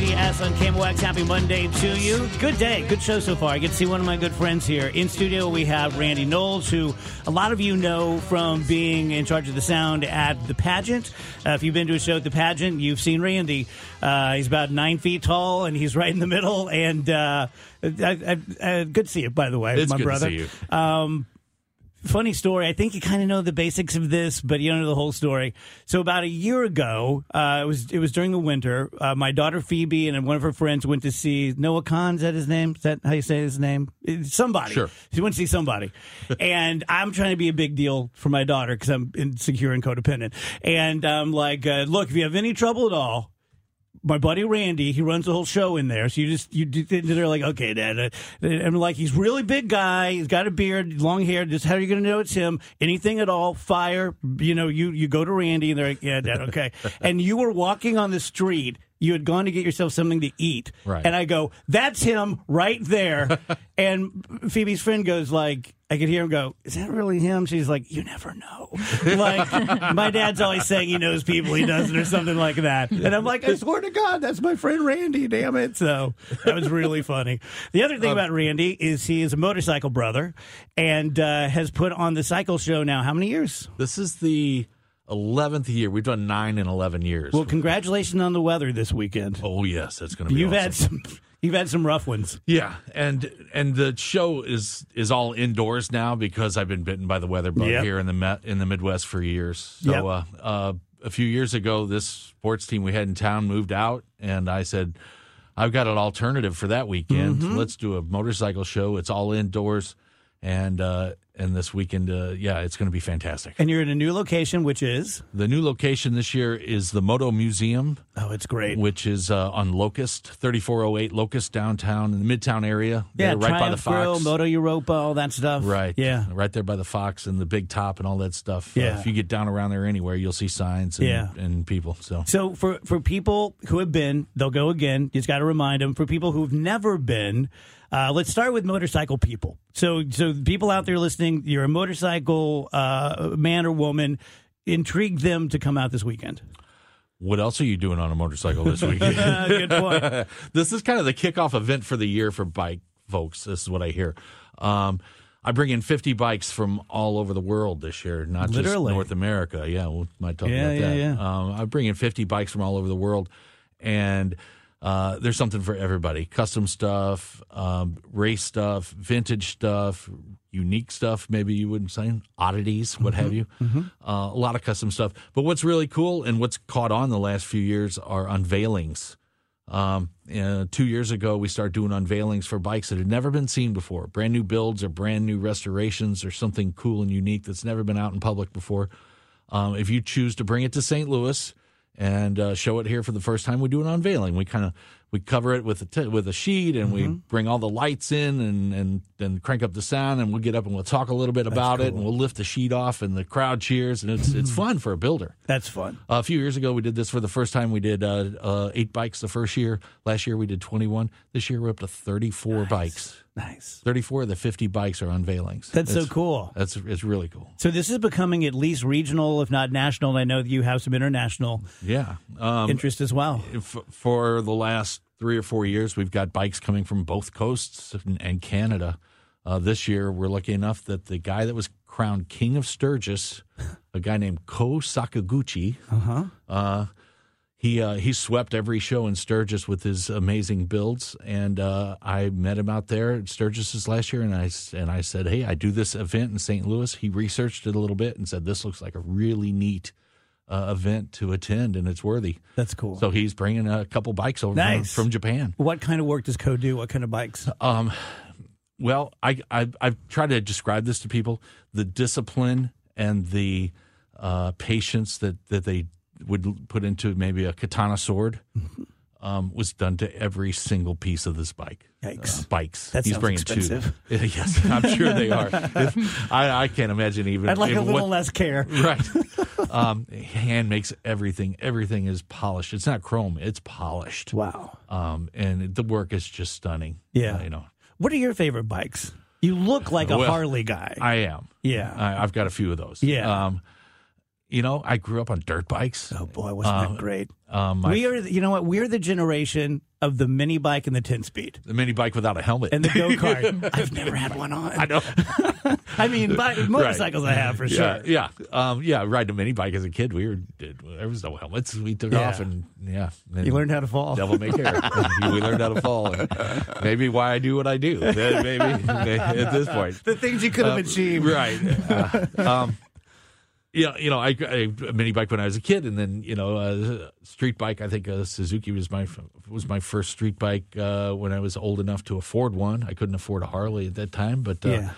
DGS on KMOX. Happy Monday to you. Good day. Good show so far. I get to see one of my good friends here. In studio, we have Randy Knowles, who a lot of you know from being in charge of the sound at the pageant. Uh, if you've been to a show at the pageant, you've seen Randy. Uh, he's about nine feet tall, and he's right in the middle. And uh, I, I, good to see you, by the way, It's my good to brother. see you. Um, funny story. I think you kind of know the basics of this, but you don't know the whole story. So about a year ago, uh, it was it was during the winter. Uh, my daughter Phoebe and one of her friends went to see Noah Khan. Is that his name? Is that how you say his name? It's somebody. Sure. She went to see somebody, and I'm trying to be a big deal for my daughter because I'm insecure and codependent. And I'm like, uh, look, if you have any trouble at all, my buddy Randy, he runs the whole show in there. So you just you they're like, okay, Dad. Uh, I'm like, he's really big guy. He's got a beard, long hair. Just how are you going to know it's him? Anything at all? Fire. You know, you you go to Randy and they're like, yeah, Dad, okay. and you were walking on the street. You had gone to get yourself something to eat, Right. And I go, that's him right there. and Phoebe's friend goes like. I could hear him go, Is that really him? She's like, You never know. Like, my dad's always saying he knows people he doesn't, or something like that. And I'm like, I swear to God, that's my friend Randy, damn it. So that was really funny. The other thing about Randy is he is a motorcycle brother and uh, has put on the cycle show now how many years? This is the 11th year. We've done nine in 11 years. Well, congratulations on the weather this weekend. oh, yes, that's going to be You've awesome. had some. You've had some rough ones. Yeah, and and the show is is all indoors now because I've been bitten by the weather bug Yep. here in the Met, in the Midwest for years. So Yep. uh, uh, a few years ago, this sports team we had in town moved out, and I said, I've got an alternative for that weekend. Mm-hmm. Let's do a motorcycle show. It's all indoors, and uh, and this weekend, uh, yeah, it's going to be fantastic. And you're in a new location, which is The new location this year is the Moto Museum, oh, it's great. which is uh, on Locust, 3408 Locust downtown in the Midtown area. yeah, right by the Triumph Grill, Fox. Moto Europa, all that stuff. Right. Yeah. Right there by the Fox and the Big Top and all that stuff. Uh, Yeah. if you get down around there anywhere, you'll see signs and, Yeah. and people. So So for for people who have been, they'll go again. You just got to remind them. For people who've never been, uh, let's start with motorcycle people. So so people out there listening, you're a motorcycle uh, man or woman. Intrigue them to come out this weekend. what else are you doing on a motorcycle this weekend? Good point. this is kind of the kickoff event for the year for bike folks. This is what I hear. Um, I bring in 50 bikes from all over the world this year, not Literally. just North America. Yeah, we might talk Yeah, about yeah, that. yeah. Um, I bring in 50 bikes from all over the world, and uh, there's something for everybody: custom stuff, um, race stuff, vintage stuff, unique stuff. Maybe you wouldn't say oddities, what Mm-hmm. have you? Uh, a lot of custom stuff. But what's really cool and what's caught on the last few years are unveilings. Um, uh, two years ago, we started doing unveilings for bikes that had never been seen before, brand new builds or brand new restorations or something cool and unique that's never been out in public before. Um, if you choose to bring it to St. Louis and uh, show it here for the first time, we do an unveiling. We kind of we cover it with a t- with a sheet and we bring all the lights in and and then crank up the sound and we'll get up and we'll talk a little bit about it and we'll lift the sheet off and the crowd cheers and it's it's fun for a builder. That's fun. a few years ago, we did this for the first time. We did uh, uh, eight bikes the first year. Last year, we did 21. This year, we're up to 34 bikes. Nice. 34 of the 50 bikes are unveilings. That's so cool. That's it's really cool. So this is becoming at least regional, if not national. And I know that you have some international Yeah. Um, interest as well. for the last three or four years, we've got bikes coming from both coasts and, and Canada. Uh, this year, we're lucky enough that the guy that was crowned King of Sturgis, a guy named Ko Sakaguchi, uh, he uh, he swept every show in Sturgis with his amazing builds, and uh, I met him out there at Sturgis's last year, and I and I said, "Hey, I do this event in St. Louis." He researched it a little bit and said, "This looks like a really neat uh, event to attend, and it's worthy." That's cool. So he's bringing a couple bikes over from- Nice. from Japan. what kind of work does Ko do? What kind of bikes? Um, well, I, I I've tried to describe this to people: the discipline and the uh, patience that that they would put into maybe a katana sword um, was done to every single piece of this bike. Yikes. Uh, bikes. That He's bringing expensive. two. yes, I'm sure they are. I, I can't imagine even. I'd like a little what- less care. Right. um, hand makes everything. Everything is polished. It's not chrome. It's polished. Wow. Um, and the work is just stunning. Yeah. Uh, you know, What are your favorite bikes? You look like a Well, Harley guy. I am. Yeah. I, I've got a few of those. Yeah. Um, you know, I grew up on dirt bikes. oh boy, wasn't Uh, that great? Um, we are, you know what? We're the generation of the mini bike and the ten speed the mini bike without a helmet. and the go kart. I've never had one on. I know. I mean, bi- motorcycles I have for sure. Yeah, yeah, um, yeah. Riding a mini bike as a kid, we were did, there was no helmets. We took Yeah. off and yeah, and You learned how to fall. Devil may care. we learned how to fall. Maybe why I do what I do. Maybe, at this point. the things you could have Uh, achieved. Right. Uh, um, yeah, you know, I, I a mini bike when I was a kid, and then you know, uh, street bike. I think uh, Suzuki was my was my first street bike uh, when I was old enough to afford one. I couldn't afford a Harley at that time, but uh, Yeah.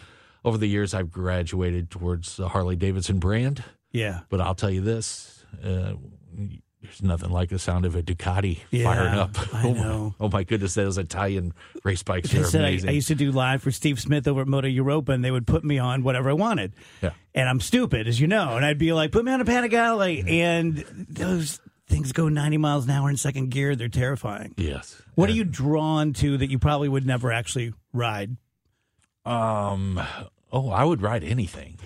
over the years, I've graduated towards the Harley Davidson brand. Yeah. But I'll tell you this: uh, there's nothing like the sound of a Ducati Yeah, firing up. I oh, my- know. oh my goodness, those Italian race bikes are said amazing. I used to do live for Steve Smith over at Moto Europa, and they would put me on whatever I wanted. Yeah. And I'm stupid, as you know, and I'd be like, "Put me on a Panigale," and those things go 90 miles an hour in second gear. They're terrifying. yes. What are you drawn to that you probably would never actually ride? Um. Oh, I would ride anything.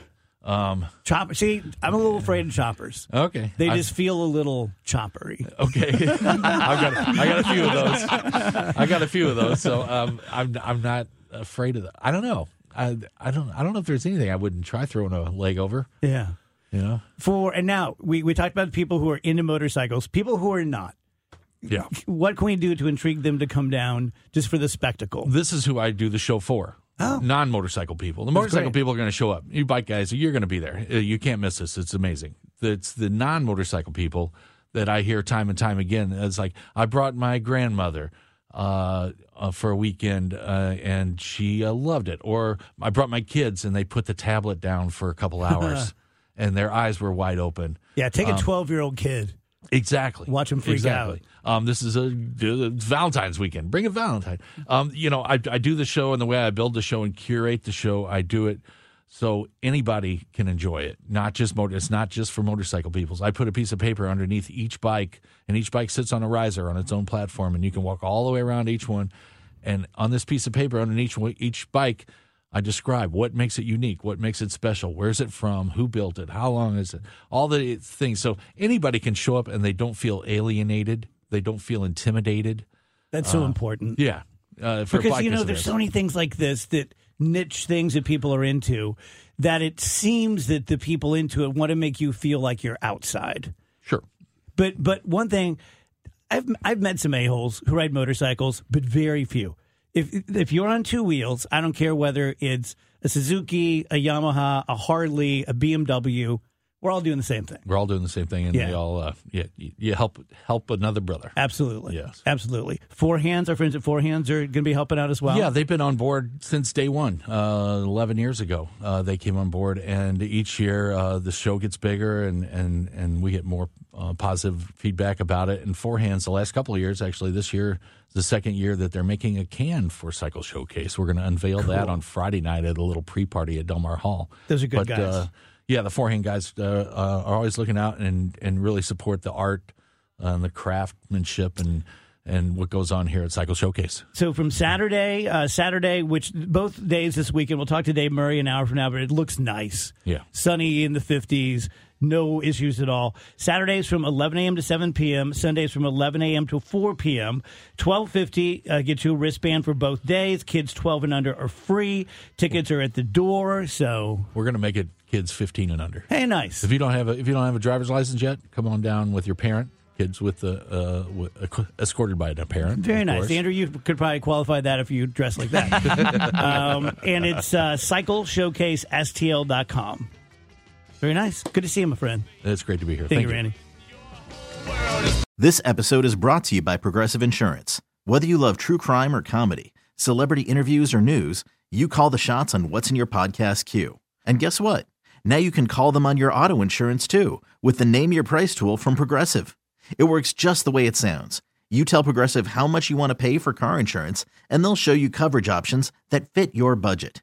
Um. Chopper. See, I'm a little afraid of choppers. Okay. They I- just feel a little choppery. okay. I've got I got a few of those. I got a few of those. So um, I'm I'm not afraid of that. I don't know. I I don't I don't know if there's anything I wouldn't try throwing a leg over. Yeah. You know. For and now we we talked about people who are into motorcycles, people who are not. Yeah. What can we do to intrigue them to come down just for the spectacle? This is who I do the show for. Oh. Non motorcycle people. The motorcycle great. people are going to show up. You bike guys, you're going to be there. Uh, You can't miss this. It's amazing. It's the non motorcycle people that I hear time and time again. It's like, I brought my grandmother uh, uh, for a weekend uh, and she uh, loved it. Or I brought my kids and they put the tablet down for a couple hours and their eyes were wide open. Yeah, take a 12 year old kid. Exactly. Watch 'em freak exactly. Um, this is a it's Valentine's weekend. Bring a Valentine. Um, you know, I, I do the show and the way I build the show and curate the show, I do it so anybody can enjoy it. Not just motor. It's not just for motorcycle peoples. I put a piece of paper underneath each bike, and each bike sits on a riser on its own platform, and you can walk all the way around each one. And on this piece of paper underneath each, each bike, I describe what makes it unique, what makes it special, where's it from, who built it, how long is it, all the things. So anybody can show up and they don't feel alienated, they don't feel intimidated. That's so important. Yeah, uh, for because you know there's so many things like this that niche things that people are into that it seems that the people into it want to make you feel like you're outside sure. but but one thing i've i've met some a-holes who ride motorcycles but very few if if you're on two wheels i don't care whether it's a suzuki a yamaha a harley a bmw we're all doing the same thing We're all doing the same thing, and Yeah. we all uh, yeah, you, help help another brother. absolutely Yes. absolutely four hands our friends at four hands are going to be helping out as well Yeah, they've been on board since day one, uh, 11 years ago. Uh, they came on board, and each year uh, the show gets bigger and, and, and we get more uh, positive feedback about it. And Four Hands, the last couple of years, actually, this year the second year that they're making a can for Cycle Showcase. We're going to unveil that on Friday night at a little pre party at Delmar Hall. Those are good but, guys. Yeah, the forehand guys uh, uh, are always looking out and, and really support the art uh, and the craftsmanship and, and what goes on here at Cycle Showcase. So from Saturday, uh, Saturday, which both days this weekend, we'll talk to Dave Murray an hour from now, but it looks nice. Yeah. Sunny in the 50s. No issues at all. Saturdays from 11 a.m. to 7 p.m. Sundays from 11 a.m. to 4 p.m. 1250 uh, get you a wristband for both days. Kids 12 and under are free. Tickets are at the door. So We're going to make it kids 15 and under. hey, nice. If you don't have a if you don't have a driver's license yet, come on down with your parent. Kids with the uh, escorted by a parent. Very nice. course. Andrew, you could probably qualify that if you dress like that. um, and it's uh, cycleshowcasestl.com. Very nice. Good to see you, my friend. It's great to be here. Thank, you, Randy. This episode is brought to you by Progressive Insurance. Whether you love true crime or comedy, celebrity interviews or news, you call the shots on what's in your podcast queue. And guess what? Now you can call them on your auto insurance too with the Name Your Price tool from Progressive. It works just the way it sounds. You tell Progressive how much you want to pay for car insurance, and they'll show you coverage options that fit your budget.